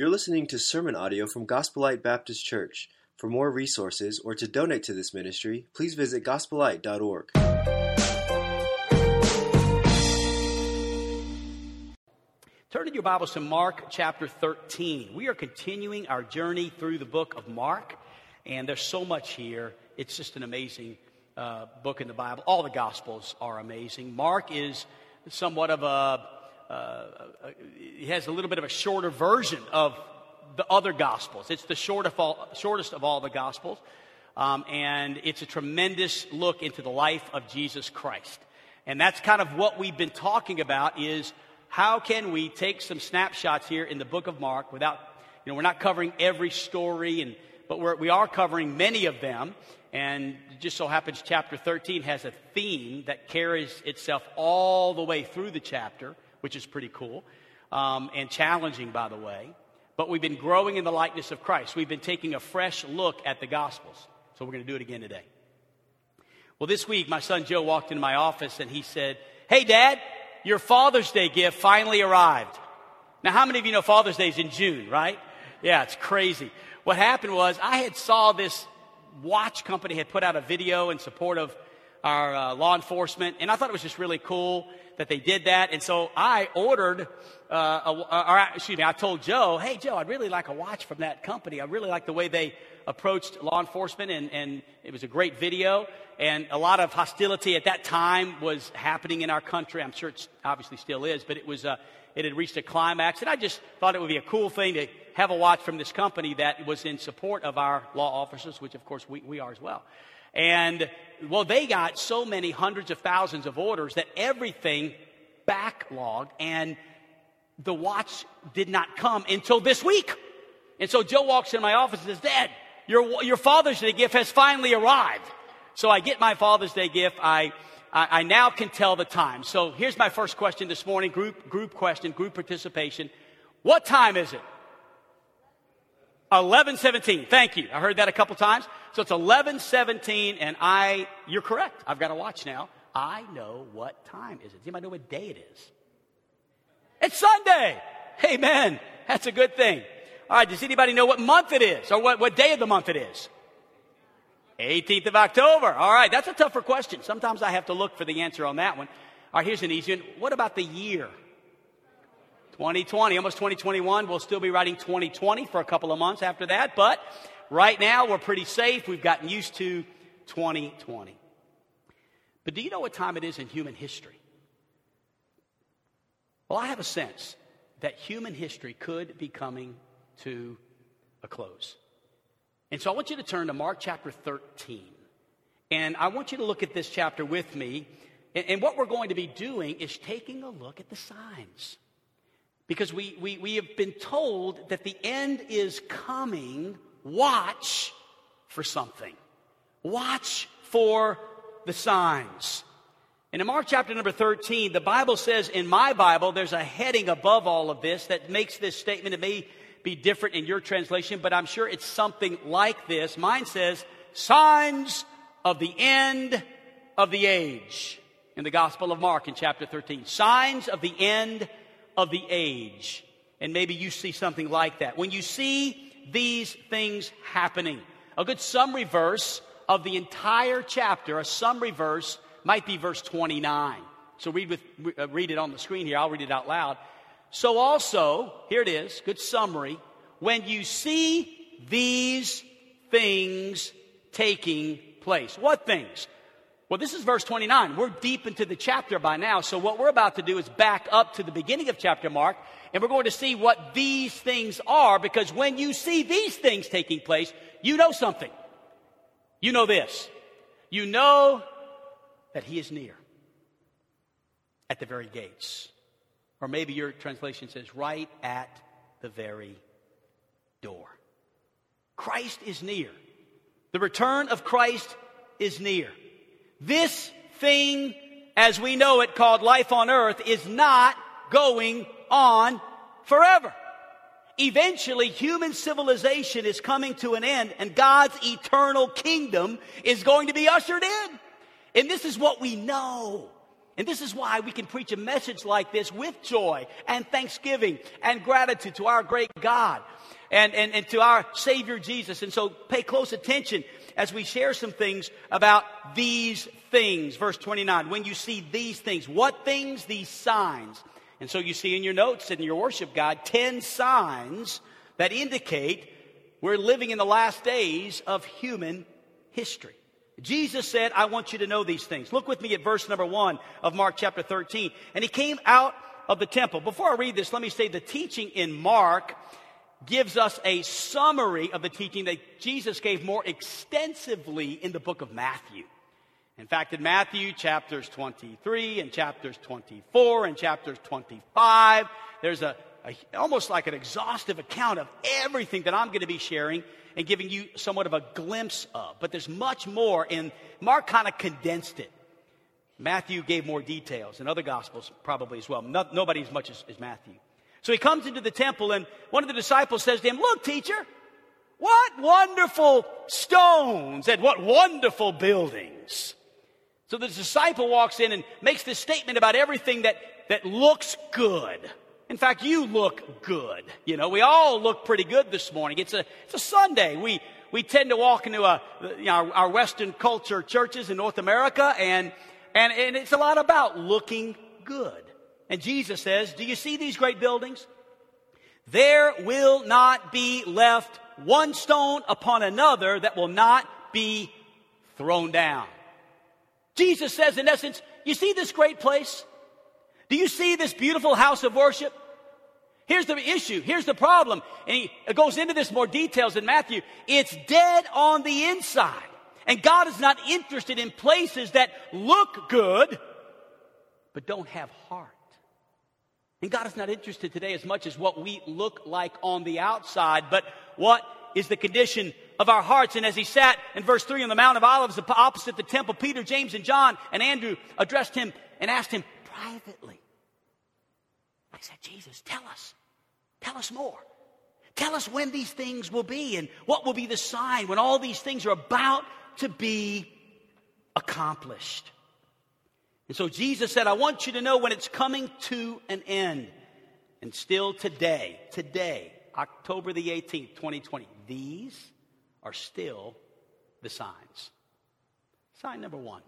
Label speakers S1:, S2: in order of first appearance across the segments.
S1: You're listening to sermon audio from Gospel Light Baptist Church. For more resources or to donate to this ministry, please visit gospelite.org.
S2: Turn in your Bibles to Mark chapter 13. We are continuing our journey through the book of Mark, and there's so much here. It's just an amazing uh, book in the Bible. All the Gospels are amazing. Mark is somewhat of a uh, he has a little bit of a shorter version of the other Gospels. It's the short of all, shortest of all the Gospels, um, and it's a tremendous look into the life of Jesus Christ. And that's kind of what we've been talking about is how can we take some snapshots here in the book of Mark without, you know, we're not covering every story, and, but we're, we are covering many of them. And just so happens chapter 13 has a theme that carries itself all the way through the chapter which is pretty cool um, and challenging, by the way. But we've been growing in the likeness of Christ. We've been taking a fresh look at the Gospels. So we're going to do it again today. Well, this week, my son Joe walked into my office and he said, Hey, Dad, your Father's Day gift finally arrived. Now, how many of you know Father's Day is in June, right? Yeah, it's crazy. What happened was I had saw this watch company had put out a video in support of our uh, law enforcement, and I thought it was just really cool that they did that. And so I ordered, uh, a, or excuse me, I told Joe, hey, Joe, I'd really like a watch from that company. I really like the way they approached law enforcement, and, and it was a great video. And a lot of hostility at that time was happening in our country. I'm sure it obviously still is, but it was, uh, it had reached a climax. And I just thought it would be a cool thing to have a watch from this company that was in support of our law officers, which of course we, we are as well. And well, they got so many hundreds of thousands of orders that everything backlogged and the watch did not come until this week. And so Joe walks in my office and says, Dad, your, your Father's Day gift has finally arrived. So I get my Father's Day gift. I, I, I now can tell the time. So here's my first question this morning, group, group question, group participation. What time is it? 1117. Thank you. I heard that a couple times. So it's 1117 and I, you're correct. I've got a watch now. I know what time is it. Does anybody know what day it is? It's Sunday. Amen. That's a good thing. All right. Does anybody know what month it is or what, what day of the month it is? 18th of October. All right. That's a tougher question. Sometimes I have to look for the answer on that one. All right. Here's an easy one. What about the year? 2020, almost 2021. We'll still be writing 2020 for a couple of months after that, but right now we're pretty safe. We've gotten used to 2020. But do you know what time it is in human history? Well, I have a sense that human history could be coming to a close. And so I want you to turn to Mark chapter 13. And I want you to look at this chapter with me. And, what we're going to be doing is taking a look at the signs. Because we, we, we have been told that the end is coming. Watch for something. Watch for the signs. And in Mark chapter number 13, the Bible says, in my Bible, there's a heading above all of this that makes this statement. It may be different in your translation, but I'm sure it's something like this. Mine says, signs of the end of the age. In the Gospel of Mark in chapter 13. Signs of the end of the age. And maybe you see something like that. When you see these things happening, a good summary verse of the entire chapter, a summary verse might be verse 29. So read, with, uh, read it on the screen here. I'll read it out loud. So also, here it is, good summary. When you see these things taking place. What things? Well, this is verse 29. We're deep into the chapter by now. So what we're about to do is back up to the beginning of chapter Mark, and we're going to see what these things are, because when you see these things taking place, you know something. You know this. You know that he is near at the very gates. Or maybe your translation says right at the very door. Christ is near. The return of Christ is near. This thing, as we know it, called life on earth, is not going on forever. Eventually, human civilization is coming to an end and God's eternal kingdom is going to be ushered in. And this is what we know. And this is why we can preach a message like this with joy and thanksgiving and gratitude to our great God and, and, and to our Savior Jesus. And so pay close attention as we share some things about these things. Verse 29, when you see these things, what things? These signs. And so you see in your notes in your worship guide 10 signs that indicate we're living in the last days of human history. Jesus said, I want you to know these things. Look with me at verse number one of Mark chapter 13. And he came out of the temple. Before I read this, let me say the teaching in Mark gives us a summary of the teaching that Jesus gave more extensively in the book of Matthew. In fact, in Matthew chapters 23 and chapters 24 and chapters 25, there's a, a almost like an exhaustive account of everything that I'm going to be sharing and giving you somewhat of a glimpse of. But there's much more, and Mark kind of condensed it. Matthew gave more details, and other gospels probably as well. No, nobody as much as, as Matthew. So he comes into the temple, and one of the disciples says to him, Look, teacher, what wonderful stones and what wonderful buildings. So the disciple walks in and makes this statement about everything that, that looks good. In fact, you look good. You know, we all look pretty good this morning. It's a, it's a Sunday. We, we tend to walk into a, you know, our, our Western culture churches in North America, and, and, and it's a lot about looking good. And Jesus says, Do you see these great buildings? There will not be left one stone upon another that will not be thrown down. Jesus says, in essence, You see this great place? Do you see this beautiful house of worship? Here's the issue. Here's the problem. And he goes into this more details in Matthew. It's dead on the inside. And God is not interested in places that look good, but don't have heart. And God is not interested today as much as what we look like on the outside, but what is the condition of our hearts. And as he sat in verse 3 on the Mount of Olives opposite the temple, Peter, James, and John and Andrew addressed him and asked him privately. I said, Jesus, tell us. Tell us more. Tell us when these things will be and what will be the sign when all these things are about to be accomplished. And so Jesus said, I want you to know when it's coming to an end. And still today, today, October the 18th, 2020, these are still the signs. Sign number one.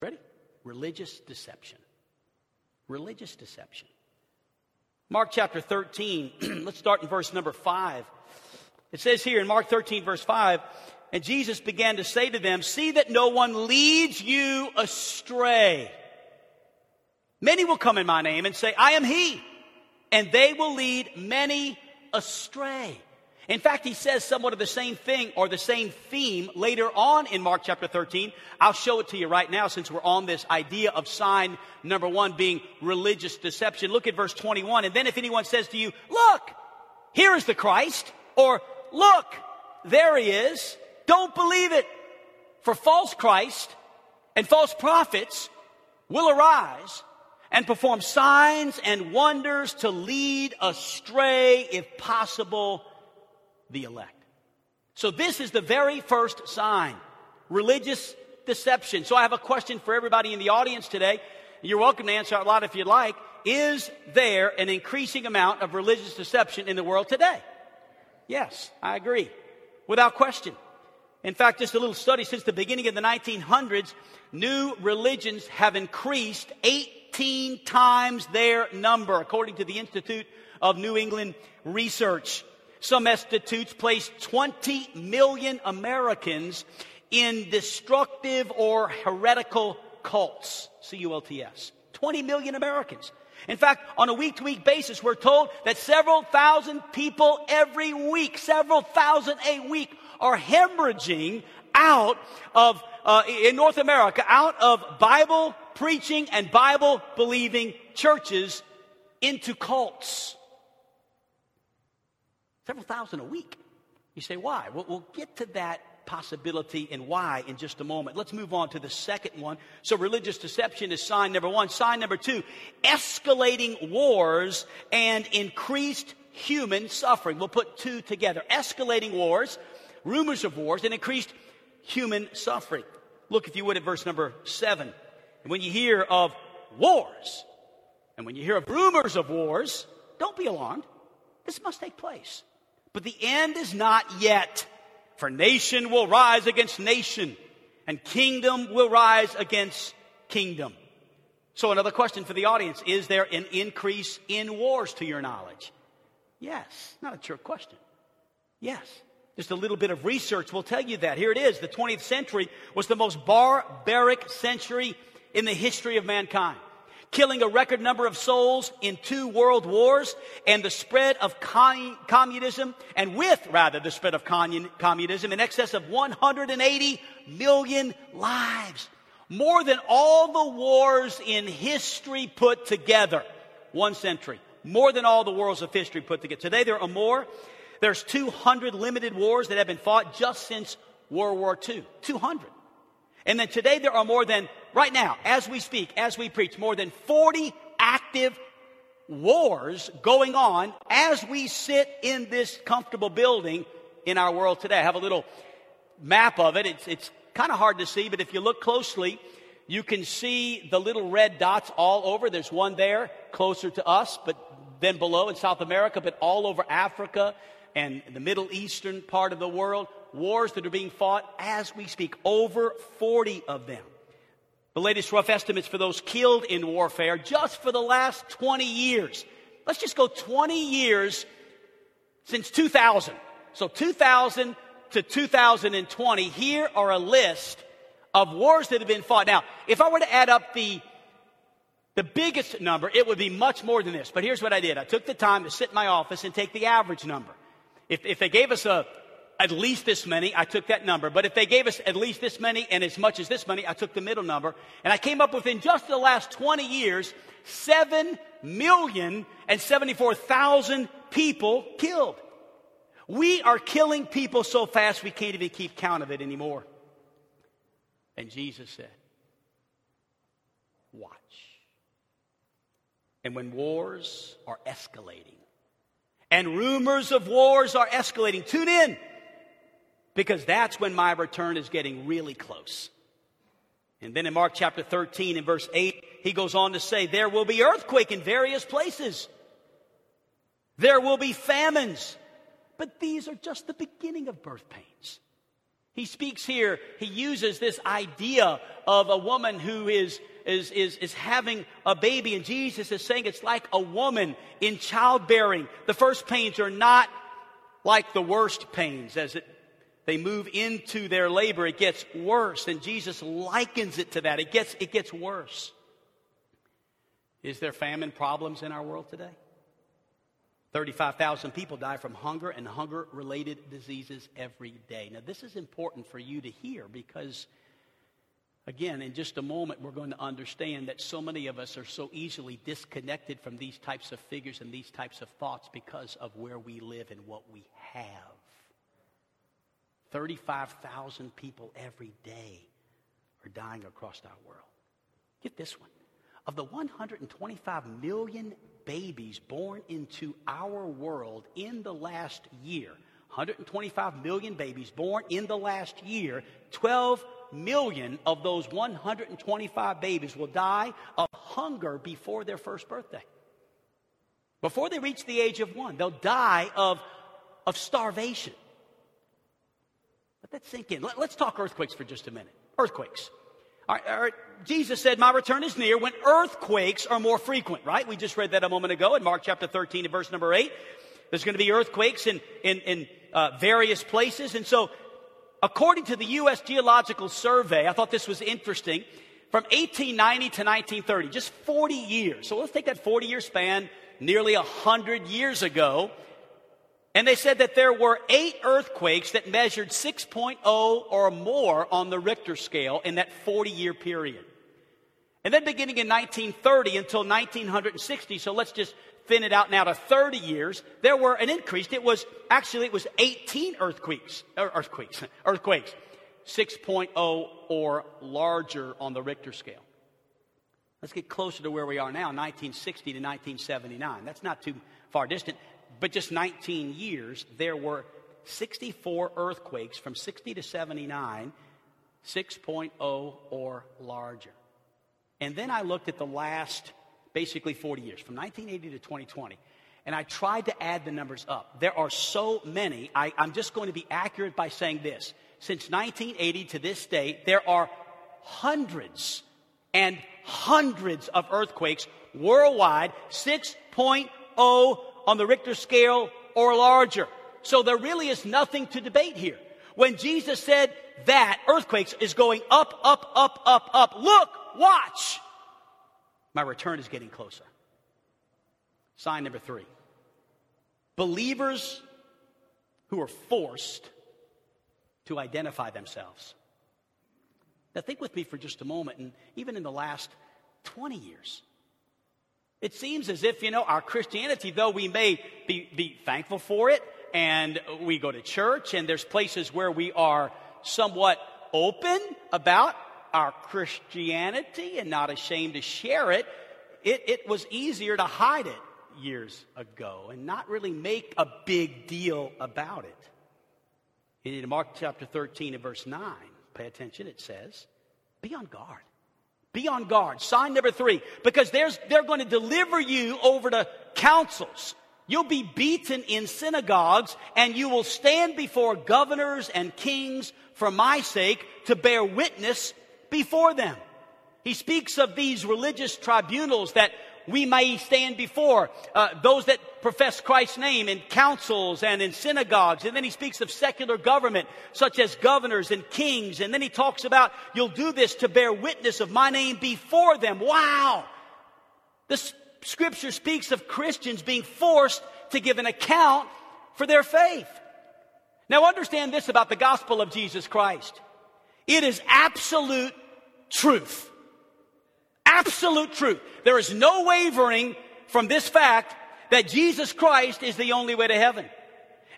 S2: Ready? Religious deception. Religious deception. Mark chapter 13, let's start in verse number 5. It says here in Mark 13, verse 5, and Jesus began to say to them, See that no one leads you astray. Many will come in my name and say, I am he, and they will lead many astray. In fact, he says somewhat of the same thing or the same theme later on in Mark chapter 13. I'll show it to you right now since we're on this idea of sign number one being religious deception. Look at verse 21. And then if anyone says to you, look, here is the Christ, or look, there he is, don't believe it. For false Christ and false prophets will arise and perform signs and wonders to lead astray, if possible, the elect. So this is the very first sign. Religious deception. So I have a question for everybody in the audience today. You're welcome to answer out loud if you'd like. Is there an increasing amount of religious deception in the world today? Yes, I agree. Without question. In fact, just a little study since the beginning of the 1900s, new religions have increased 18 times their number, according to the Institute of New England Research. Some institutes place 20 million Americans in destructive or heretical cults. C-U-L-T-S. 20 million Americans. In fact, on a week to week basis, we're told that several thousand people every week, several thousand a week, are hemorrhaging out of, uh, in North America, out of Bible preaching and Bible believing churches into cults. Several thousand a week. You say, why? Well, we'll get to that possibility and why in just a moment. Let's move on to the second one. So religious deception is sign number one. Sign number two, escalating wars and increased human suffering. We'll put two together. Escalating wars, rumors of wars, and increased human suffering. Look, if you would, at verse number seven. When you hear of wars. And when you hear of rumors of wars, don't be alarmed. This must take place. But the end is not yet. For nation will rise against nation, and kingdom will rise against kingdom. So, another question for the audience Is there an increase in wars to your knowledge? Yes. Not a trick question. Yes. Just a little bit of research will tell you that. Here it is. The 20th century was the most barbaric century in the history of mankind killing a record number of souls in two world wars and the spread of communism, and with rather the spread of communism in excess of 180 million lives. More than all the wars in history put together. One century. More than all the wars of history put together. Today there are more. There's 200 limited wars that have been fought just since World War II. 200. And then today there are more than, right now, as we speak, as we preach, more than 40 active wars going on as we sit in this comfortable building in our world today. I have a little map of it. It's, it's kind of hard to see, but if you look closely, you can see the little red dots all over. There's one there closer to us, but then below in South America, but all over Africa and the Middle Eastern part of the world wars that are being fought as we speak, over 40 of them. The latest rough estimates for those killed in warfare just for the last 20 years. Let's just go 20 years since 2000. So 2000 to 2020, here are a list of wars that have been fought. Now, if I were to add up the the biggest number, it would be much more than this. But here's what I did. I took the time to sit in my office and take the average number. If, if they gave us a, at least this many, I took that number. But if they gave us at least this many and as much as this many, I took the middle number. And I came up with in just the last 20 years, 7 million and 74,000 people killed. We are killing people so fast we can't even keep count of it anymore. And Jesus said, Watch. And when wars are escalating and rumors of wars are escalating, tune in because that's when my return is getting really close. And then in Mark chapter 13 and verse 8, he goes on to say, There will be earthquake in various places. There will be famines. But these are just the beginning of birth pains. He speaks here, he uses this idea of a woman who is, is, is, is having a baby, and Jesus is saying it's like a woman in childbearing. The first pains are not like the worst pains, as it they move into their labor, it gets worse. And Jesus likens it to that. It gets, it gets worse. Is there famine problems in our world today? 35,000 people die from hunger and hunger related diseases every day. Now, this is important for you to hear because, again, in just a moment, we're going to understand that so many of us are so easily disconnected from these types of figures and these types of thoughts because of where we live and what we have. 35,000 people every day are dying across our world. Get this one. Of the 125 million babies born into our world in the last year, 125 million babies born in the last year, 12 million of those 125 babies will die of hunger before their first birthday. Before they reach the age of one, they'll die of, of starvation. Let that sink in. Let, us talk earthquakes for just a minute. Earthquakes. All right, all right, Jesus said, My return is near when earthquakes are more frequent, right? We just read that a moment ago in Mark chapter 13 and verse number 8. There's going to be earthquakes in, in, in uh, various places. And so, according to the U.S. Geological Survey, I thought this was interesting. From 1890 to 1930, just 40 years. So let's take that 40 year span, nearly 100 years ago. And they said that there were eight earthquakes that measured 6.0 or more on the Richter scale in that 40 year period. And then beginning in 1930 until 1960, so let's just thin it out now to 30 years, there were an increase. It was actually, it was 18 earthquakes, earthquakes, earthquakes, 6.0 or larger on the Richter scale. Let's get closer to where we are now, 1960 to 1979. That's not too far distant but just 19 years, there were 64 earthquakes from 60 to 79, 6.0 or larger. And then I looked at the last basically 40 years, from 1980 to 2020. And I tried to add the numbers up. There are so many. I, I'm just going to be accurate by saying this. Since 1980 to this day, there are hundreds and hundreds of earthquakes worldwide, 6.0 on the Richter scale or larger. So there really is nothing to debate here. When Jesus said that earthquakes is going up, up, up, up, up, look, watch. My return is getting closer. Sign number three. Believers who are forced to identify themselves. Now, think with me for just a moment, and even in the last 20 years, it seems as if, you know, our Christianity, though we may be, be thankful for it, and we go to church, and there's places where we are somewhat open about our Christianity and not ashamed to share it, it, it was easier to hide it years ago and not really make a big deal about it. In Mark chapter 13 and verse 9, pay attention, it says, be on guard. Be on guard. Sign number three, because there's, they're going to deliver you over to councils. You'll be beaten in synagogues, and you will stand before governors and kings for my sake to bear witness before them. He speaks of these religious tribunals that we may stand before uh, those that profess Christ's name in councils and in synagogues. And then he speaks of secular government, such as governors and kings. And then he talks about you'll do this to bear witness of my name before them. Wow! The scripture speaks of Christians being forced to give an account for their faith. Now understand this about the gospel of Jesus Christ. It is absolute truth. Absolute truth. There is no wavering from this fact that Jesus Christ is the only way to heaven.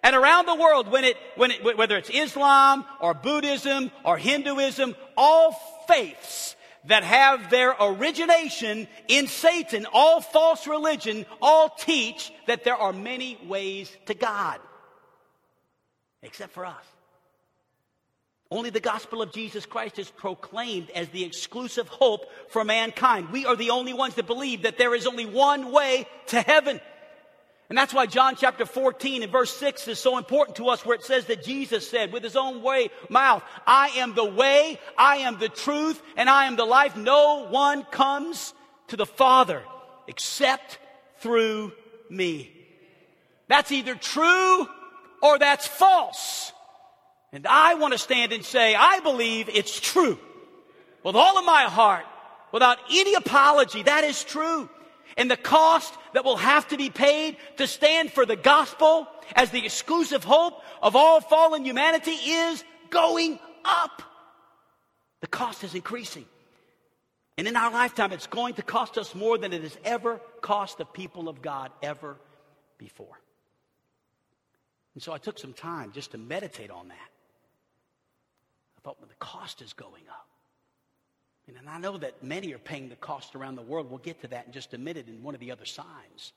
S2: And around the world, when it, when it, whether it's Islam or Buddhism or Hinduism, all faiths that have their origination in Satan, all false religion, all teach that there are many ways to God. Except for us. Only the gospel of Jesus Christ is proclaimed as the exclusive hope for mankind. We are the only ones that believe that there is only one way to heaven. And that's why John chapter 14 and verse 6 is so important to us where it says that Jesus said with his own way, mouth, I am the way, I am the truth, and I am the life. No one comes to the Father except through me. That's either true or that's false. And I want to stand and say, I believe it's true. With all of my heart, without any apology, that is true. And the cost that will have to be paid to stand for the gospel as the exclusive hope of all fallen humanity is going up. The cost is increasing. And in our lifetime, it's going to cost us more than it has ever cost the people of God ever before. And so I took some time just to meditate on that well, the cost is going up. And I know that many are paying the cost around the world. We'll get to that in just a minute in one of the other signs.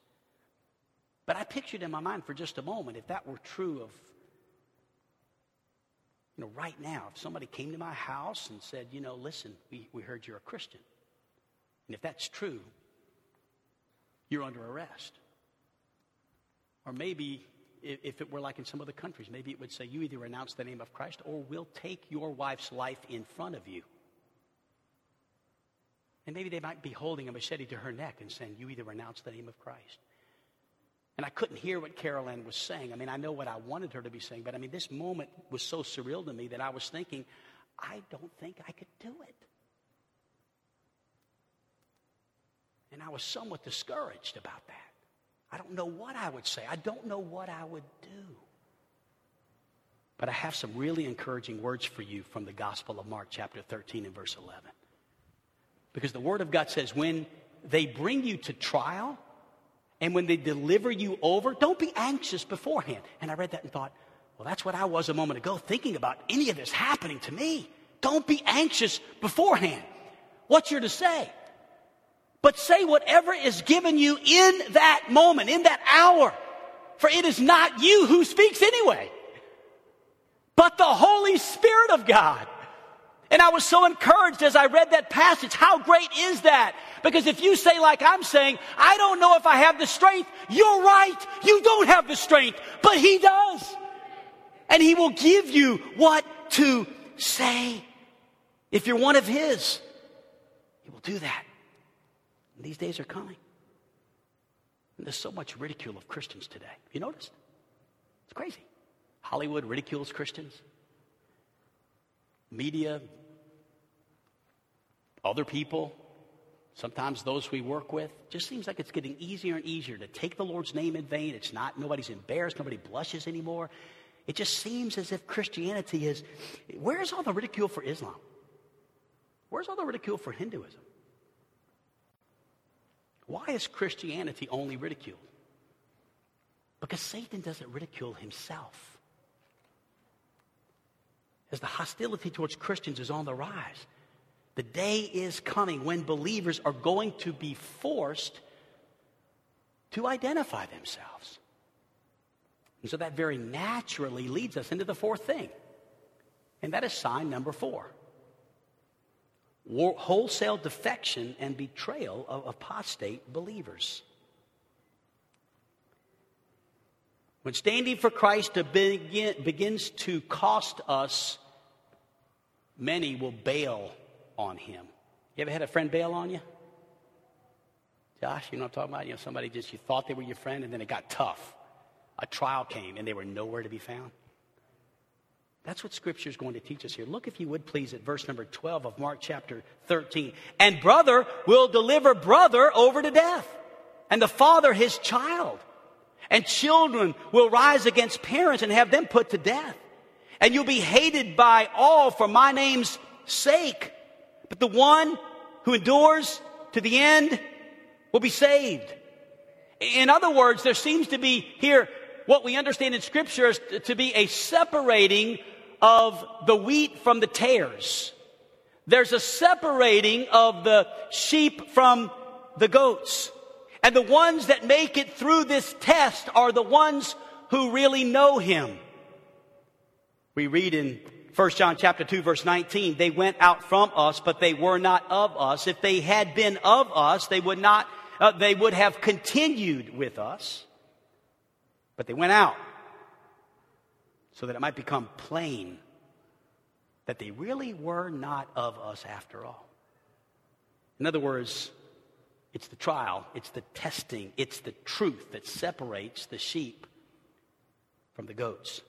S2: But I pictured in my mind for just a moment if that were true of, you know, right now, if somebody came to my house and said, you know, listen, we, we heard you're a Christian. And if that's true, you're under arrest. Or maybe if it were like in some other countries, maybe it would say you either renounce the name of Christ or we'll take your wife's life in front of you. And maybe they might be holding a machete to her neck and saying, You either renounce the name of Christ. And I couldn't hear what Carol Ann was saying. I mean, I know what I wanted her to be saying, but I mean, this moment was so surreal to me that I was thinking, I don't think I could do it. And I was somewhat discouraged about that. I don't know what I would say. I don't know what I would do. But I have some really encouraging words for you from the Gospel of Mark, chapter 13 and verse 11. Because the Word of God says, when they bring you to trial and when they deliver you over, don't be anxious beforehand. And I read that and thought, well, that's what I was a moment ago, thinking about any of this happening to me. Don't be anxious beforehand. What you're to say but say whatever is given you in that moment, in that hour. For it is not you who speaks anyway, but the Holy Spirit of God. And I was so encouraged as I read that passage. How great is that? Because if you say, like I'm saying, I don't know if I have the strength, you're right. You don't have the strength, but He does. And He will give you what to say. If you're one of His, He will do that. And these days are coming. And there's so much ridicule of Christians today. You noticed? It's crazy. Hollywood ridicules Christians media, other people, sometimes those we work with. Just seems like it's getting easier and easier to take the Lord's name in vain. It's not, nobody's embarrassed, nobody blushes anymore. It just seems as if Christianity is. Where's all the ridicule for Islam? Where's all the ridicule for Hinduism? Why is Christianity only ridiculed? Because Satan doesn't ridicule himself as the hostility towards Christians is on the rise. The day is coming when believers are going to be forced to identify themselves. And so that very naturally leads us into the fourth thing, and that is sign number four wholesale defection and betrayal of apostate believers. When standing for Christ begin, begins to cost us, many will bail on him. You ever had a friend bail on you? Josh, you know what I'm talking about? You know, somebody just, you thought they were your friend and then it got tough. A trial came and they were nowhere to be found. That's what Scripture is going to teach us here. Look, if you would please, at verse number 12 of Mark chapter 13. And brother will deliver brother over to death, and the father his child. And children will rise against parents and have them put to death. And you'll be hated by all for my name's sake. But the one who endures to the end will be saved. In other words, there seems to be here what we understand in Scripture is to be a separating of the wheat from the tares. There's a separating of the sheep from the goats. And the ones that make it through this test are the ones who really know him. We read in 1 John chapter 2 verse 19, they went out from us, but they were not of us. If they had been of us, they would not, uh, they would have continued with us. But they went out so that it might become plain that they really were not of us after all. In other words, it's the trial, it's the testing, it's the truth that separates the sheep from the goats.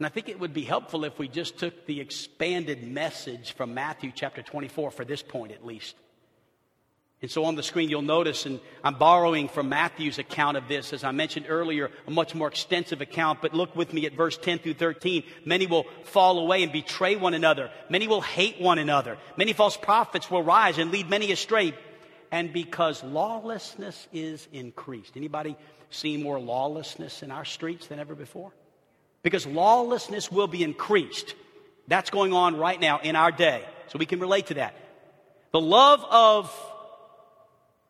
S2: And I think it would be helpful if we just took the expanded message from Matthew chapter 24 for this point at least. And so on the screen, you'll notice, and I'm borrowing from Matthew's account of this, as I mentioned earlier, a much more extensive account. But look with me at verse 10 through 13. Many will fall away and betray one another. Many will hate one another. Many false prophets will rise and lead many astray and because lawlessness is increased. Anybody see more lawlessness in our streets than ever before? Because lawlessness will be increased. That's going on right now in our day. So we can relate to that. The love of,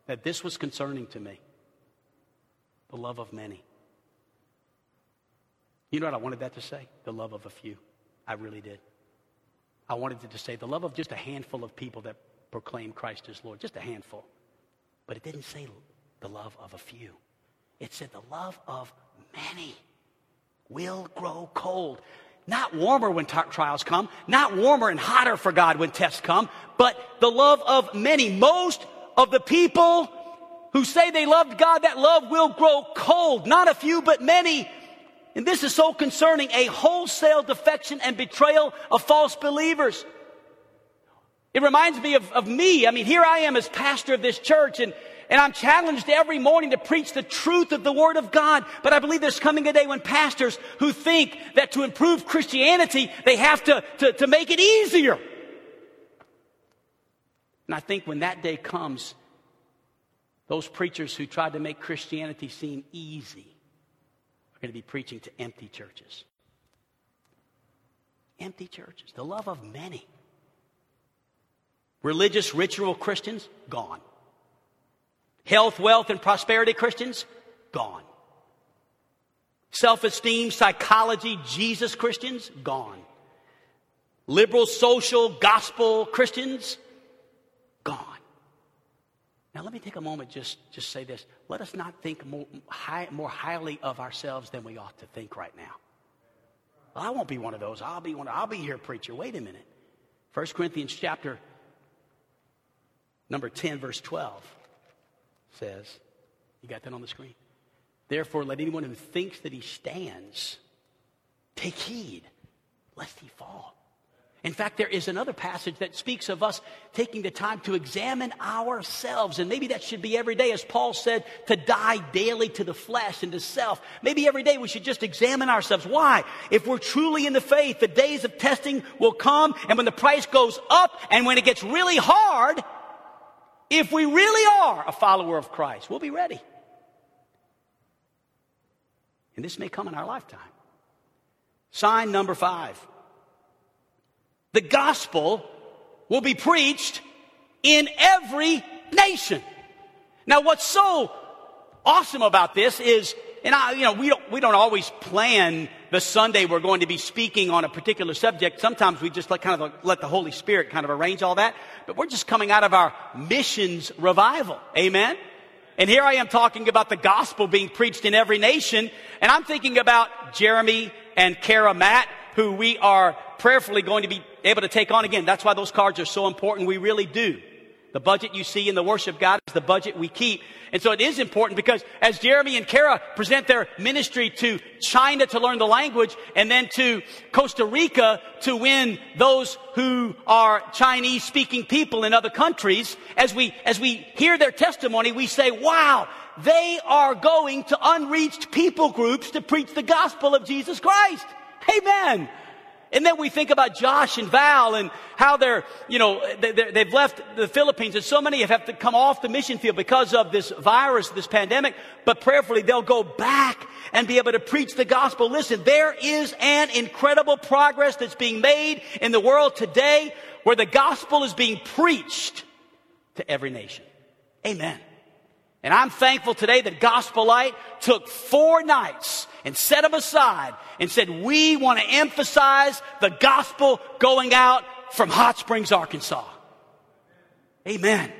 S2: that this was concerning to me. The love of many. You know what I wanted that to say? The love of a few. I really did. I wanted it to say the love of just a handful of people that proclaim Christ as Lord. Just a handful. But it didn't say the love of a few, it said the love of many will grow cold. Not warmer when t- trials come, not warmer and hotter for God when tests come, but the love of many. Most of the people who say they loved God, that love will grow cold. Not a few, but many. And this is so concerning a wholesale defection and betrayal of false believers. It reminds me of, of me. I mean, here I am as pastor of this church and, and I'm challenged every morning to preach the truth of the Word of God. But I believe there's coming a day when pastors who think that to improve Christianity, they have to, to, to make it easier. And I think when that day comes, those preachers who tried to make Christianity seem easy are going to be preaching to empty churches. Empty churches, the love of many. Religious, ritual Christians, gone. Health, wealth, and prosperity Christians, gone. Self esteem, psychology, Jesus Christians, gone. liberal, social, gospel Christians. Now, let me take a moment just just say this. Let us not think more, high, more highly of ourselves than we ought to think right now. Well, I won't be one of those. I'll be one. I'll be here, preacher. Wait a minute. 1 Corinthians chapter number 10, verse 12 says, you got that on the screen? Therefore, let anyone who thinks that he stands take heed lest he fall. In fact, there is another passage that speaks of us taking the time to examine ourselves. And maybe that should be every day, as Paul said, to die daily to the flesh and to self. Maybe every day we should just examine ourselves. Why? If we're truly in the faith, the days of testing will come. And when the price goes up and when it gets really hard, if we really are a follower of Christ, we'll be ready. And this may come in our lifetime. Sign number five the gospel will be preached in every nation. Now, what's so awesome about this is, and I, you know, we don't, we don't always plan the Sunday we're going to be speaking on a particular subject. Sometimes we just let, kind of let the Holy Spirit kind of arrange all that. But we're just coming out of our missions revival. Amen? And here I am talking about the gospel being preached in every nation. And I'm thinking about Jeremy and Kara Matt, who we are prayerfully going to be able to take on again. That's why those cards are so important. We really do. The budget you see in the worship God is the budget we keep. And so it is important because as Jeremy and Kara present their ministry to China to learn the language and then to Costa Rica to win those who are Chinese speaking people in other countries, as we, as we hear their testimony, we say, wow, they are going to unreached people groups to preach the gospel of Jesus Christ. Amen. And then we think about Josh and Val and how they're, you know, they, have left the Philippines and so many have to come off the mission field because of this virus, this pandemic, but prayerfully they'll go back and be able to preach the gospel. Listen, there is an incredible progress that's being made in the world today where the gospel is being preached to every nation. Amen. And I'm thankful today that Gospel Light took four nights and set them aside and said, we want to emphasize the gospel going out from Hot Springs, Arkansas. Amen.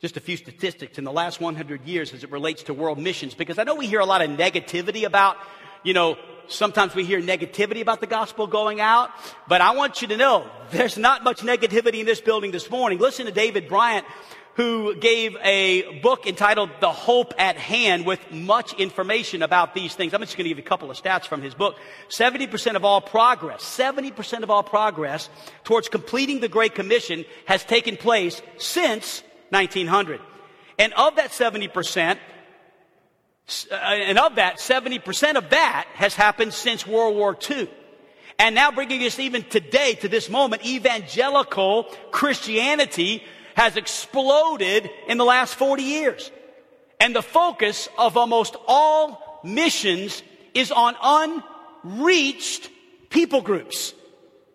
S2: Just a few statistics in the last 100 years as it relates to world missions, because I know we hear a lot of negativity about, you know, sometimes we hear negativity about the gospel going out, but I want you to know there's not much negativity in this building this morning. Listen to David Bryant who gave a book entitled The Hope at Hand with much information about these things. I'm just going to give you a couple of stats from his book. 70% of all progress, 70% of all progress towards completing the Great Commission has taken place since 1900. And of that 70%, uh, and of that, 70% of that has happened since World War II. And now bringing us even today to this moment, evangelical Christianity has exploded in the last 40 years. And the focus of almost all missions is on unreached people groups.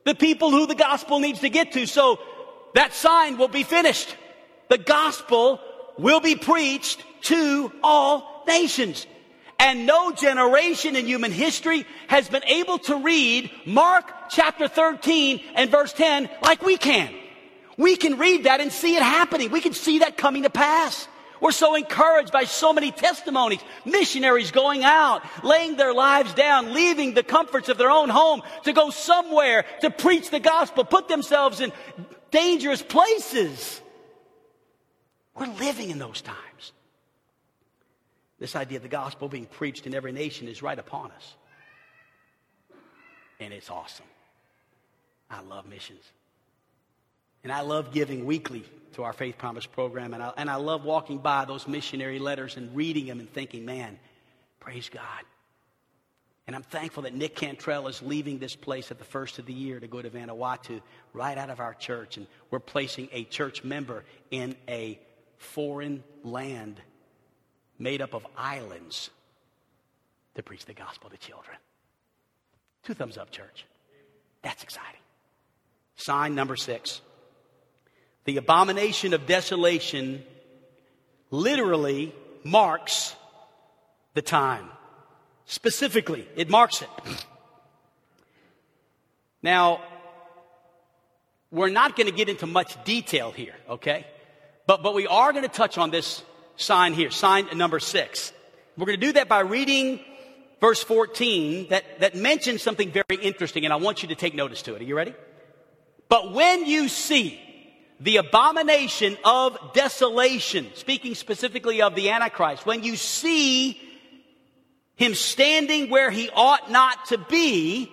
S2: The people who the gospel needs to get to. So that sign will be finished. The gospel will be preached to all nations. And no generation in human history has been able to read Mark chapter 13 and verse 10 like we can. We can read that and see it happening. We can see that coming to pass. We're so encouraged by so many testimonies. Missionaries going out, laying their lives down, leaving the comforts of their own home to go somewhere to preach the gospel, put themselves in dangerous places. We're living in those times. This idea of the gospel being preached in every nation is right upon us. And it's awesome. I love missions. And I love giving weekly to our Faith Promise program. And I, and I love walking by those missionary letters and reading them and thinking, man, praise God. And I'm thankful that Nick Cantrell is leaving this place at the first of the year to go to Vanuatu right out of our church. And we're placing a church member in a foreign land made up of islands to preach the gospel to children. Two thumbs up, church. That's exciting. Sign number six. The abomination of desolation literally marks the time. Specifically, it marks it. Now, we're not going to get into much detail here, okay? But, but we are going to touch on this sign here, sign number six. We're going to do that by reading verse 14 that, that mentions something very interesting, and I want you to take notice to it. Are you ready? But when you see the abomination of desolation, speaking specifically of the Antichrist, when you see him standing where he ought not to be,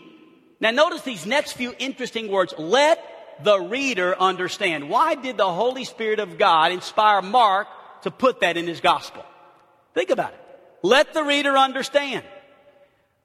S2: now notice these next few interesting words. Let the reader understand. Why did the Holy Spirit of God inspire Mark to put that in his gospel? Think about it. Let the reader understand.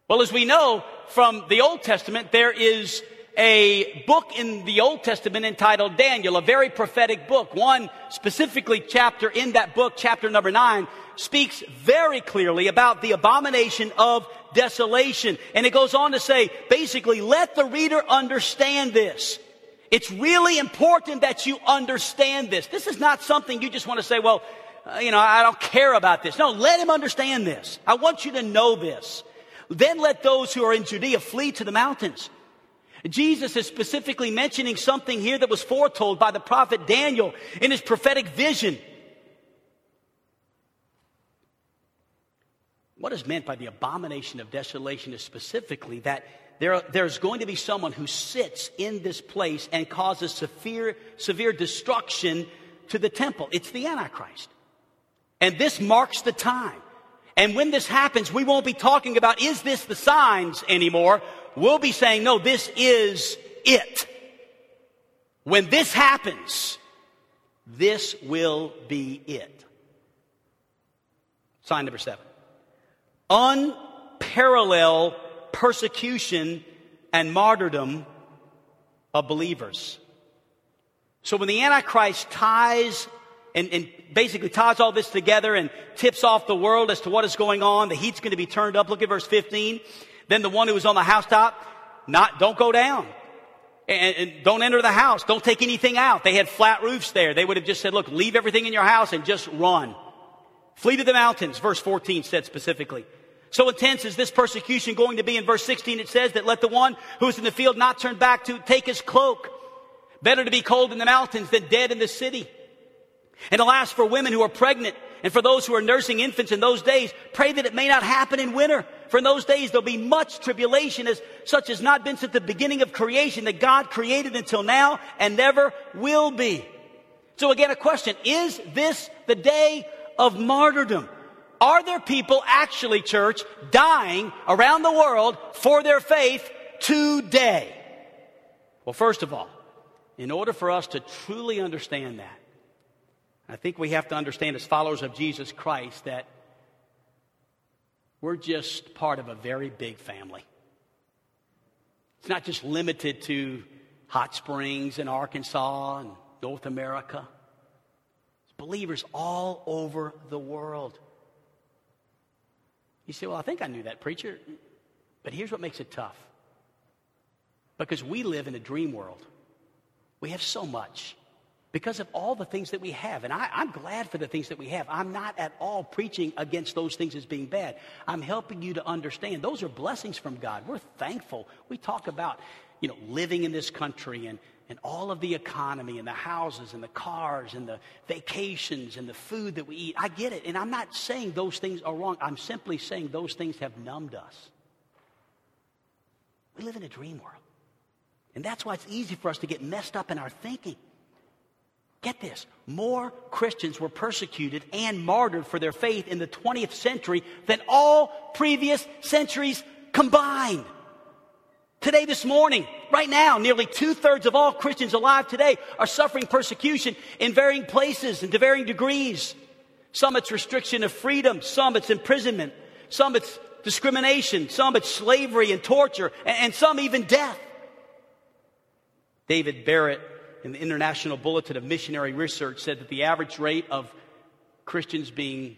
S2: Well, as we know from the Old Testament, there is a book in the Old Testament entitled Daniel, a very prophetic book. One specifically chapter in that book, chapter number nine, speaks very clearly about the abomination of desolation. And it goes on to say, basically, let the reader understand this. It's really important that you understand this. This is not something you just want to say, well, uh, you know, I don't care about this. No, let him understand this. I want you to know this. Then let those who are in Judea flee to the mountains. Jesus is specifically mentioning something here that was foretold by the prophet Daniel in his prophetic vision. What is meant by the abomination of desolation is specifically that there, there's going to be someone who sits in this place and causes severe, severe destruction to the temple. It's the Antichrist. And this marks the time. And when this happens, we won't be talking about, is this the signs anymore? We'll be saying, no, this is it. When this happens, this will be it. Sign number seven. Unparalleled persecution and martyrdom of believers. So when the Antichrist ties and, and, basically ties all this together and tips off the world as to what is going on, the heat's going to be turned up. Look at verse 15. Then the one who was on the housetop, not, don't go down. And, and don't enter the house. Don't take anything out. They had flat roofs there. They would have just said, look, leave everything in your house and just run. Flee to the mountains, verse 14 said specifically. So intense is this persecution going to be. In verse 16, it says that let the one who is in the field not turn back to take his cloak. Better to be cold in the mountains than dead in the city. And alas, for women who are pregnant and for those who are nursing infants in those days, pray that it may not happen in winter. For in those days there'll be much tribulation as such has not been since the beginning of creation that God created until now and never will be. So again, a question. Is this the day of martyrdom? Are there people actually, church, dying around the world for their faith today? Well, first of all, in order for us to truly understand that, I think we have to understand as followers of Jesus Christ that we're just part of a very big family. It's not just limited to Hot Springs in Arkansas and North America. It's believers all over the world. You say, Well, I think I knew that, preacher. But here's what makes it tough because we live in a dream world. We have so much because of all the things that we have. And I, am glad for the things that we have. I'm not at all preaching against those things as being bad. I'm helping you to understand those are blessings from God. We're thankful. We talk about, you know, living in this country and and all of the economy and the houses and the cars and the vacations and the food that we eat. I get it. And I'm not saying those things are wrong. I'm simply saying those things have numbed us. We live in a dream world. And that's why it's easy for us to get messed up in our thinking. Get this more Christians were persecuted and martyred for their faith in the 20th century than all previous centuries combined. Today, this morning, right now, nearly two thirds of all Christians alive today are suffering persecution in varying places and to varying degrees. Some it's restriction of freedom, some it's imprisonment, some it's discrimination, some it's slavery and torture, and, some even death. David Barrett in the International Bulletin of Missionary Research said that the average rate of Christians being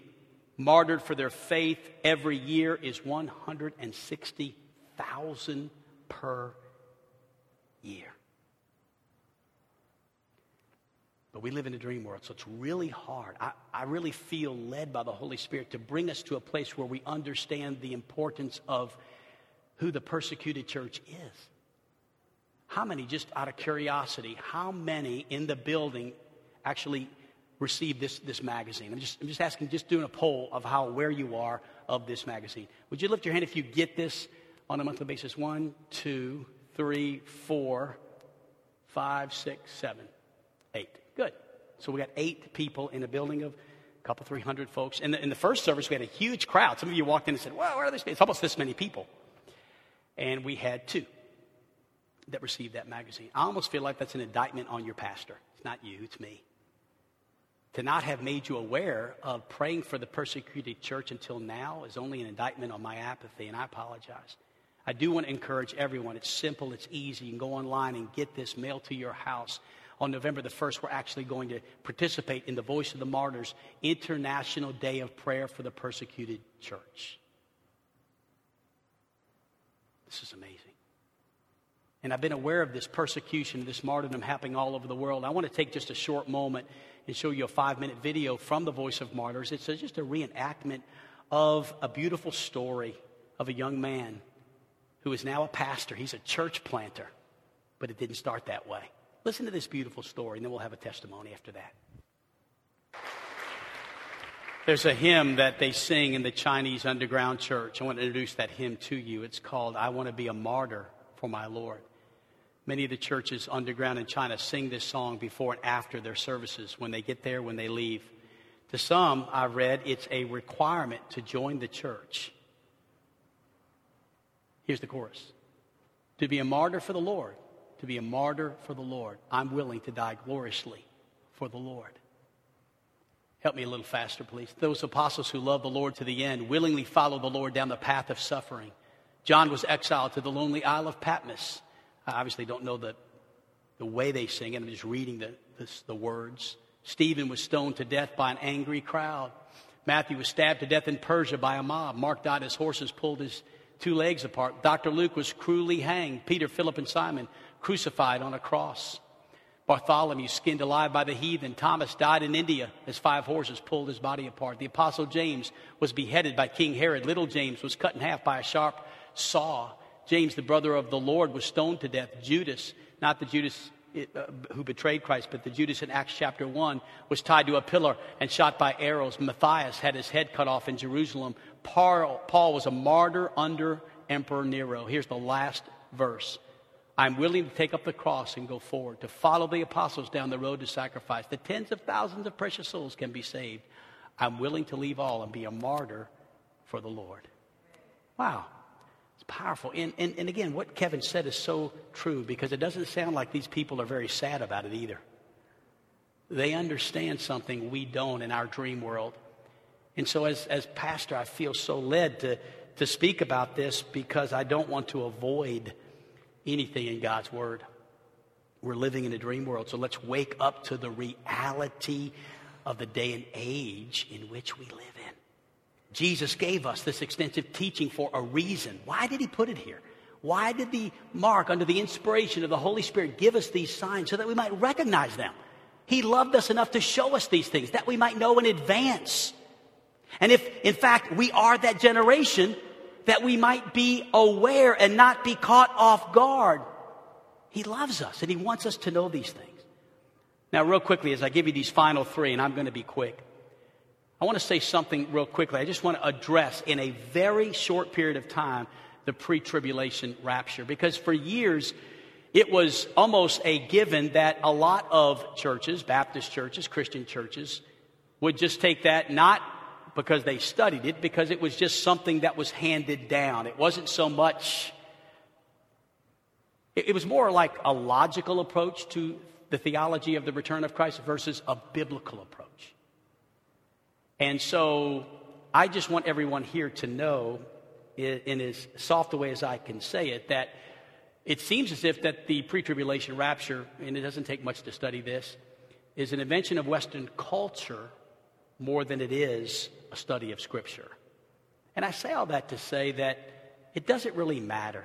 S2: martyred for their faith every year is 160,000 per year. But we live in a dream world, so it's really hard. I, I really feel led by the Holy Spirit to bring us to a place where we understand the importance of who the persecuted church is. How many, just out of curiosity, how many in the building actually received this, this magazine? I'm just, I'm just asking, just doing a poll of how, where you are of this magazine. Would you lift your hand if you get this on a monthly basis? One, two, three, four, five, six, seven, eight. Good. So we got eight people in a building of a couple, three hundred folks. In the, in the first service, we had a huge crowd. Some of you walked in and said, well, where are they? It's almost this many people. And we had two that received that magazine. I almost feel like that's an indictment on your pastor. It's not you, it's me. To not have made you aware of praying for the persecuted church until now is only an indictment on my apathy, and I apologize. I do want to encourage everyone. It's simple, it's easy. You can go online and get this mailed to your house. On November the 1st, we're actually going to participate in the Voice of the Martyrs International Day of Prayer for the Persecuted Church. This is amazing. And I've been aware of this persecution, this martyrdom happening all over the world. I want to take just a short moment and show you a five minute video from the Voice of Martyrs. It's just a reenactment of a beautiful story of a young man who is now a pastor. He's a church planter, but it didn't start that way. Listen to this beautiful story, and then we'll have a testimony after that. There's a hymn that they sing in the Chinese underground church. I want to introduce that hymn to you. It's called I Want to Be a Martyr for My Lord. Many of the churches underground in China sing this song before and after their services, when they get there, when they leave. To some, I've read, it's a requirement to join the church. Here's the chorus To be a martyr for the Lord, to be a martyr for the Lord, I'm willing to die gloriously for the Lord. Help me a little faster, please. Those apostles who love the Lord to the end willingly follow the Lord down the path of suffering. John was exiled to the lonely Isle of Patmos. I obviously don't know the, the way they sing it, I'm just reading the, the words. Stephen was stoned to death by an angry crowd. Matthew was stabbed to death in Persia by a mob. Mark died as horses pulled his two legs apart. Dr. Luke was cruelly hanged. Peter, Philip, and Simon crucified on a cross. Bartholomew skinned alive by the heathen. Thomas died in India as five horses pulled his body apart. The apostle James was beheaded by King Herod. Little James was cut in half by a sharp saw. James, the brother of the Lord, was stoned to death. Judas, not the Judas uh, who betrayed Christ, but the Judas in Acts chapter 1, was tied to a pillar and shot by arrows. Matthias had his head cut off in Jerusalem. Paul, Paul was a martyr under Emperor Nero. Here's the last verse. I'm willing to take up the cross and go forward, to follow the apostles down the road to sacrifice. The tens of thousands of precious souls can be saved. I'm willing to leave all and be a martyr for the Lord. Wow. Powerful. And, and, and again, what Kevin said is so true because it doesn't sound like these people are very sad about it either. They understand something we don't in our dream world. And so, as, as pastor, I feel so led to, to speak about this because I don't want to avoid anything in God's Word. We're living in a dream world, so let's wake up to the reality of the day and age in which we live in. Jesus gave us this extensive teaching for a reason. Why did he put it here? Why did the Mark, under the inspiration of the Holy Spirit, give us these signs so that we might recognize them? He loved us enough to show us these things that we might know in advance. And if, in fact, we are that generation, that we might be aware and not be caught off guard. He loves us and He wants us to know these things. Now, real quickly, as I give you these final three, and I'm going to be quick, I want to say something real quickly. I just want to address in a very short period of time the pre tribulation rapture because for years, it was almost a given that a lot of churches, Baptist churches, Christian churches, would just take that not because they studied it, because it was just something that was handed down. It wasn't so much, it, was more like a logical approach to the theology of the return of Christ versus a biblical approach. And so I just want everyone here to know, in as soft a way as I can say it, that it seems as if that the pre-tribulation rapture, and it doesn't take much to study this, is an invention of Western culture more than it is a study of Scripture. And I say all that to say that it doesn't really matter.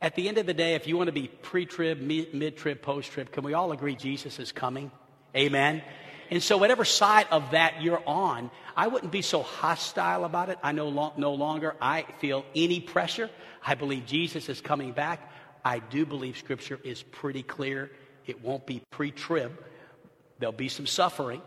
S2: At the end of the day, if you want to be pre trib, mid trib, post trib, can we all agree Jesus is coming? Amen. And so, whatever side of that you're on, I wouldn't be so hostile about it. I no, lo- no longer I feel any pressure. I believe Jesus is coming back I do believe Scripture is pretty clear. It won't be pre trib, there'll be some suffering.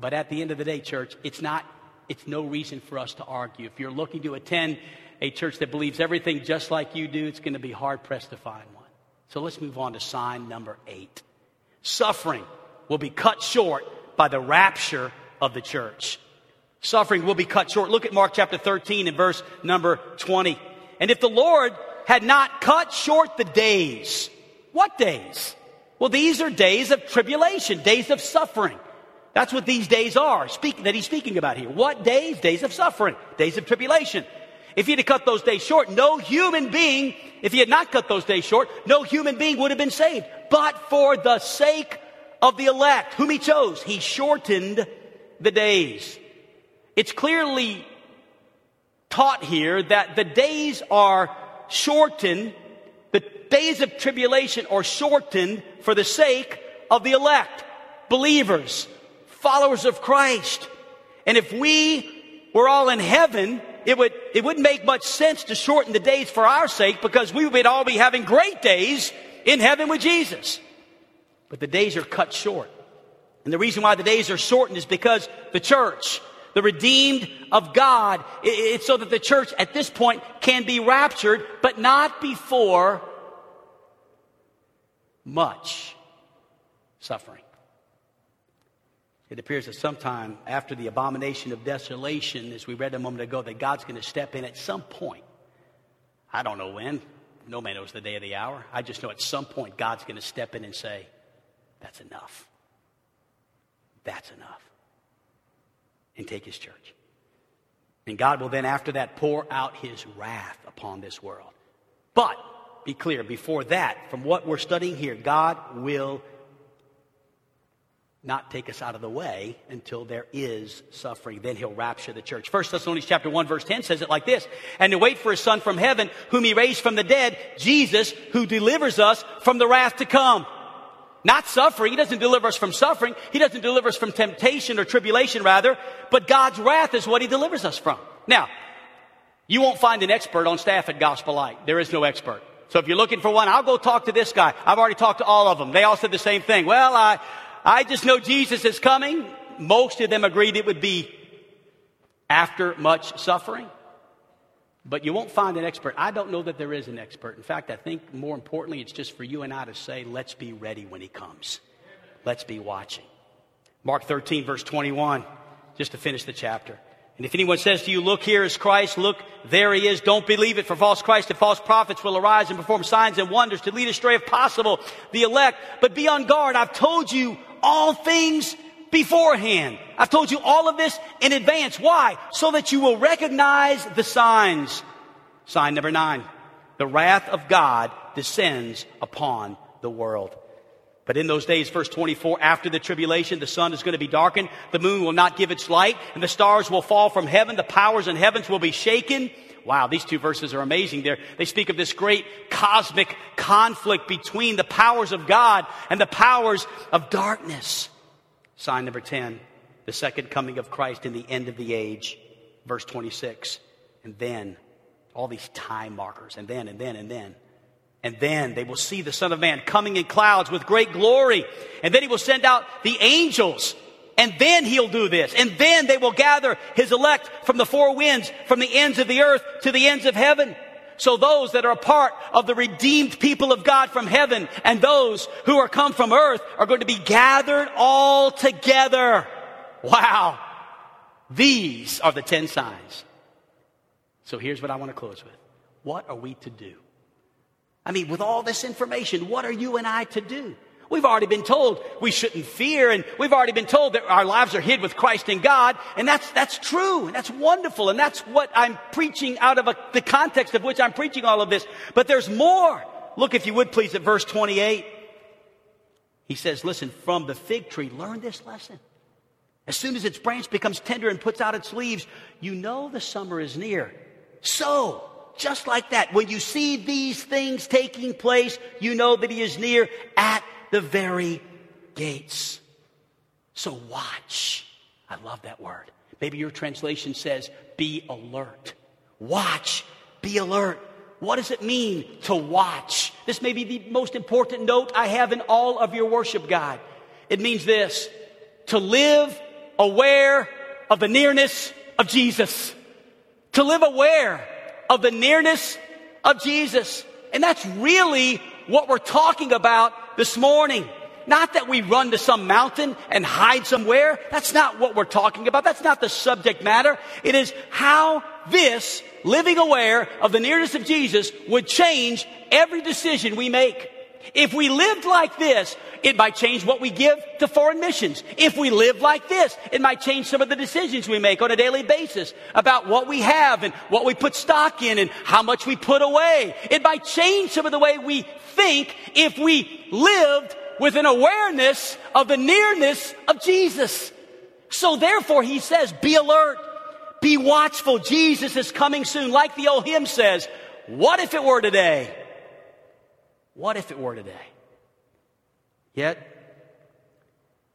S2: But at the end of the day, church, it's not, it's no reason for us to argue. If you're looking to attend a church that believes everything just like you do, it's going to be hard pressed to find one. So let's move on to sign number eight. Suffering will be cut short by the rapture of the church. Suffering will be cut short. Look at Mark chapter 13 and verse number 20. And if the Lord had not cut short the days, what days? Well, these are days of tribulation, days of suffering. That's what these days are speak, that he's speaking about here. What days? Days of suffering, days of tribulation. If he had cut those days short, no human being, if he had not cut those days short, no human being would have been saved. But for the sake of the elect, whom he chose, he shortened the days. It's clearly taught here that the days are shortened, the days of tribulation are shortened for the sake of the elect, believers, followers of Christ. And if we were all in heaven, it would, it wouldn't make much sense to shorten the days for our sake because we would all be having great days in heaven with Jesus. But the days are cut short. And the reason why the days are shortened is because the church, the redeemed of God, it's so that the church at this point can be raptured, but not before much suffering. It appears that sometime after the abomination of desolation, as we read a moment ago, that God's going to step in at some point. I don't know when. No man knows the day or the hour. I just know at some point God's going to step in and say, That's enough. That's enough. And take his church. And God will then, after that, pour out his wrath upon this world. But, be clear, before that, from what we're studying here, God will not take us out of the way until there is suffering. Then he'll rapture the church. First Thessalonians chapter 1 verse 10 says it like this. And to wait for his son from heaven, whom he raised from the dead, Jesus, who delivers us from the wrath to come. Not suffering. He doesn't deliver us from suffering. He doesn't deliver us from temptation or tribulation rather, but God's wrath is what he delivers us from. Now, you won't find an expert on staff at Gospel Light. There is no expert. So if you're looking for one, I'll go talk to this guy. I've already talked to all of them. They all said the same thing. Well, I, I just know Jesus is coming. Most of them agreed it would be after much suffering. But you won't find an expert. I don't know that there is an expert. In fact, I think more importantly, it's just for you and I to say, let's be ready when he comes. Let's be watching. Mark 13, verse 21, just to finish the chapter. And if anyone says to you, look here is Christ, look, there he is, don't believe it, for false Christ and false prophets will arise and perform signs and wonders to lead astray if possible the elect. But be on guard. I've told you all things beforehand. I've told you all of this in advance. Why? So that you will recognize the signs. Sign number nine. The wrath of God descends upon the world. But in those days, verse 24, after the tribulation, the sun is going to be darkened, the moon will not give its light, and the stars will fall from heaven, the powers in heavens will be shaken. Wow, these two verses are amazing. They're, they speak of this great cosmic conflict between the powers of God and the powers of darkness. Sign number 10, the second coming of Christ in the end of the age. Verse 26. And then, all these time markers, and then, and then, and then. And then they will see the Son of Man coming in clouds with great glory. And then he will send out the angels and then he'll do this. And then they will gather his elect from the four winds, from the ends of the earth to the ends of heaven. So those that are a part of the redeemed people of God from heaven and those who are come from earth are going to be gathered all together. Wow. These are the 10 signs. So here's what I want to close with. What are we to do? I mean, with all this information, what are you and I to do? We've already been told we shouldn't fear, and we've already been told that our lives are hid with Christ in God, and that's, that's true, and that's wonderful, and that's what I'm preaching out of a, the context of which I'm preaching all of this. But there's more. Look, if you would please, at verse 28. He says, Listen, from the fig tree, learn this lesson. As soon as its branch becomes tender and puts out its leaves, you know the summer is near. So, just like that, when you see these things taking place, you know that he is near at the very gates. So watch. I love that word. Maybe your translation says, be alert. Watch. Be alert. What does it mean to watch? This may be the most important note I have in all of your worship guide. It means this to live aware of the nearness of Jesus. To live aware of the nearness of Jesus. And that's really what we're talking about this morning. Not that we run to some mountain and hide somewhere. That's not what we're talking about. That's not the subject matter. It is how this, living aware of the nearness of Jesus, would change every decision we make. If we lived like this, it might change what we give to foreign missions. If we live like this, it might change some of the decisions we make on a daily basis about what we have and what we put stock in and how much we put away. It might change some of the way we think if we lived with an awareness of the nearness of Jesus. So therefore, he says, be alert, be watchful. Jesus is coming soon. Like the old hymn says, what if it were today? What if it were today? Yet,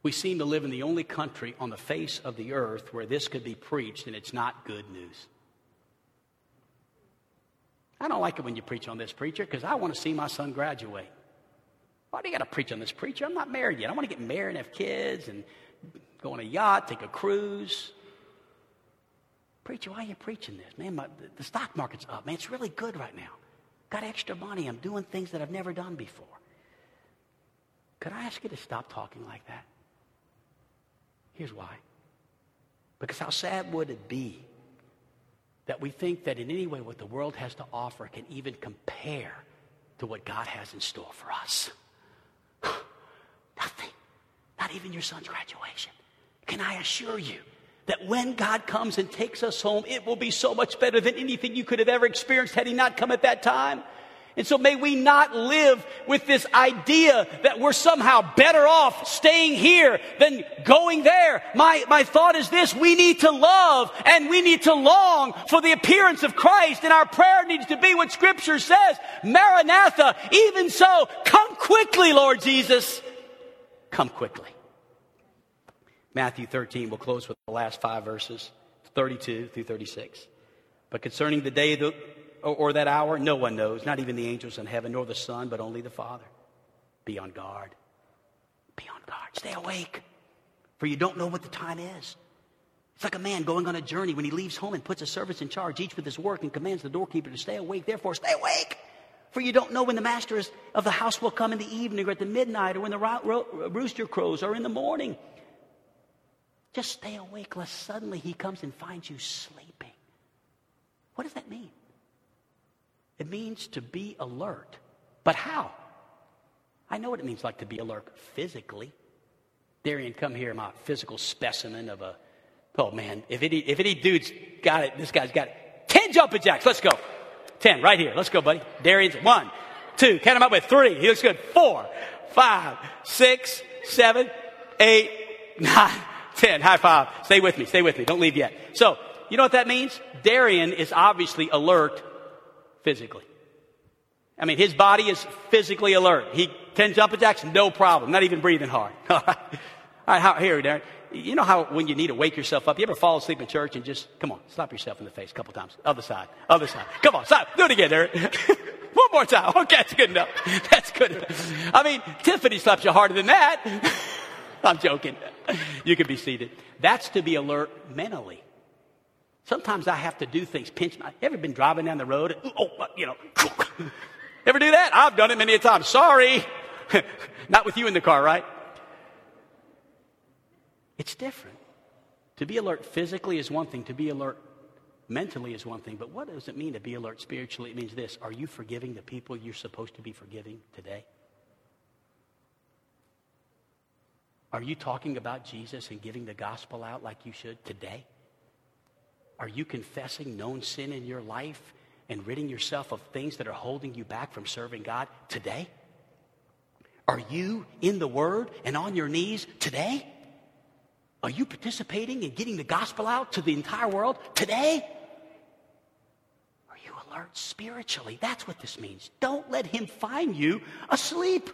S2: we seem to live in the only country on the face of the earth where this could be preached and it's not good news. I don't like it when you preach on this, preacher, because I want to see my son graduate. Why do you got to preach on this, preacher? I'm not married yet. I want to get married and have kids and go on a yacht, take a cruise. Preacher, why are you preaching this? Man, my, the stock market's up. Man, it's really good right now. Got extra money. I'm doing things that I've never done before. Could I ask you to stop talking like that? Here's why. Because how sad would it be that we think that in any way what the world has to offer can even compare to what God has in store for us? Nothing. Not even your son's graduation. Can I assure you that when God comes and takes us home, it will be so much better than anything you could have ever experienced had He not come at that time? And so may we not live with this idea that we're somehow better off staying here than going there. My, my thought is this, we need to love and we need to long for the appearance of Christ and our prayer needs to be what scripture says, Maranatha, even so, come quickly, Lord Jesus. Come quickly. Matthew 13, we'll close with the last five verses, 32 through 36. But concerning the day or, or that hour, no one knows, not even the angels in heaven, nor the Son, but only the Father. Be on guard. Be on guard. Stay awake, for you don't know what the time is. It's like a man going on a journey when he leaves home and puts a servant in charge, each with his work, and commands the doorkeeper to stay awake. Therefore, stay awake. For you don't know when the master of the house will come in the evening or at the midnight or when the ro- ro- rooster crows or in the morning. Just stay awake lest suddenly he comes and finds you sleeping. What does that mean? It means to be alert. But how? I know what it means like to be alert physically. Darian, come here, my physical specimen of a. Oh man, if any if any dude's got it, this guy's got it. Ten jumping jacks. Let's go. Ten right here. Let's go, buddy. Darian's one, two. Count him up with three. He looks good. Four, five, six, seven, eight, nine, ten. High five. Stay with me. Stay with me. Don't leave yet. So you know what that means? Darian is obviously alert physically. I mean, his body is physically alert. He, 10 jumping jacks, no problem. Not even breathing hard. All right. All right, how, here, Darren. You know how when you need to wake yourself up, you ever fall asleep in church and just, come on, slap yourself in the face a couple times. Other side, other side. Come on, stop. Do it again, Darren. One more time. Okay, that's good enough. That's good enough. I mean, Tiffany slaps you harder than that. I'm joking. You can be seated. That's to be alert mentally. Sometimes I have to do things, pinch my. Ever been driving down the road? And, oh, uh, you know. Ever do that? I've done it many a time. Sorry. Not with you in the car, right? It's different. To be alert physically is one thing, to be alert mentally is one thing, but what does it mean to be alert spiritually? It means this Are you forgiving the people you're supposed to be forgiving today? Are you talking about Jesus and giving the gospel out like you should today? Are you confessing known sin in your life and ridding yourself of things that are holding you back from serving God today? Are you in the Word and on your knees today? Are you participating in getting the gospel out to the entire world today? Are you alert spiritually? That's what this means. Don't let Him find you asleep.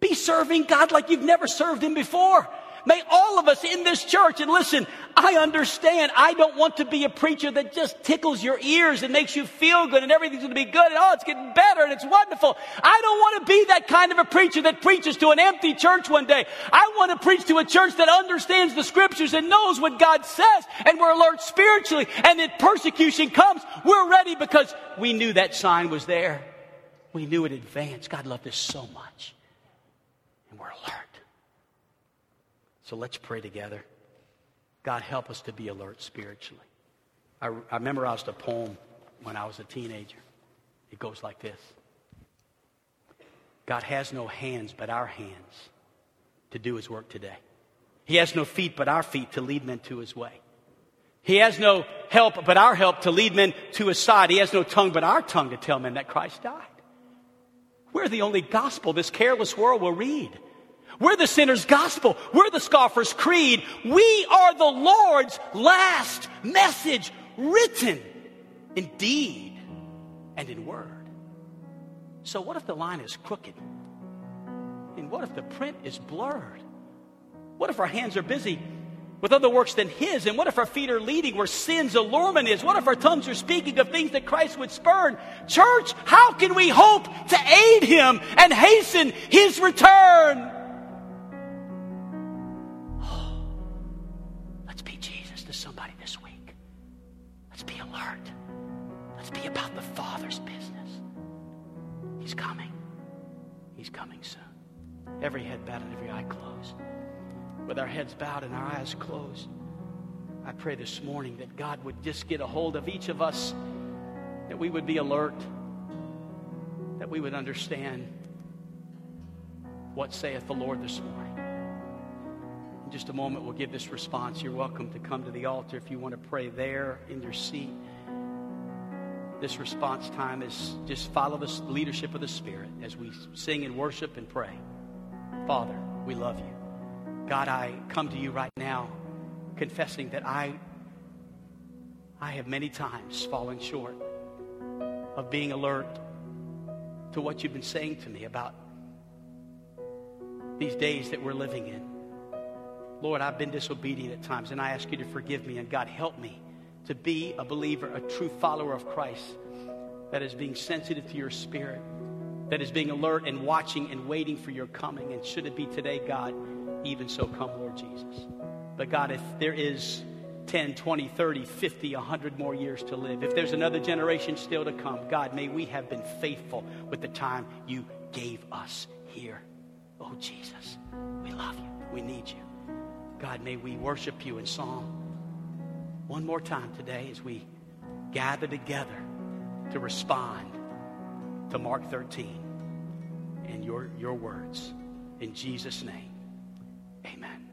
S2: Be serving God like you've never served Him before. May all of us in this church, and listen, I understand I don't want to be a preacher that just tickles your ears and makes you feel good and everything's going to be good and oh, it's getting better and it's wonderful. I don't want to be that kind of a preacher that preaches to an empty church one day. I want to preach to a church that understands the scriptures and knows what God says and we're alert spiritually and if persecution comes, we're ready because we knew that sign was there. We knew in advance. God loved us so much. And we're alert. So let's pray together. God, help us to be alert spiritually. I, I memorized a poem when I was a teenager. It goes like this God has no hands but our hands to do his work today. He has no feet but our feet to lead men to his way. He has no help but our help to lead men to his side. He has no tongue but our tongue to tell men that Christ died. We're the only gospel this careless world will read. We're the sinner's gospel. We're the scoffer's creed. We are the Lord's last message written in deed and in word. So, what if the line is crooked? And what if the print is blurred? What if our hands are busy with other works than His? And what if our feet are leading where sin's allurement is? What if our tongues are speaking of things that Christ would spurn? Church, how can we hope to aid Him and hasten His return? Every head bowed and every eye closed. With our heads bowed and our eyes closed, I pray this morning that God would just get a hold of each of us, that we would be alert, that we would understand what saith the Lord this morning. In just a moment, we'll give this response. You're welcome to come to the altar if you want to pray there in your seat. This response time is just follow the leadership of the Spirit as we sing and worship and pray. Father, we love you. God, I come to you right now confessing that I, I have many times fallen short of being alert to what you've been saying to me about these days that we're living in. Lord, I've been disobedient at times, and I ask you to forgive me. And God, help me to be a believer, a true follower of Christ that is being sensitive to your spirit that is being alert and watching and waiting for your coming. And should it be today, God, even so come, Lord Jesus. But God, if there is 10, 20, 30, 50, 100 more years to live, if there's another generation still to come, God, may we have been faithful with the time you gave us here. Oh, Jesus, we love you. We need you. God, may we worship you in song one more time today as we gather together to respond to Mark 13 and your, your words. In Jesus' name, amen.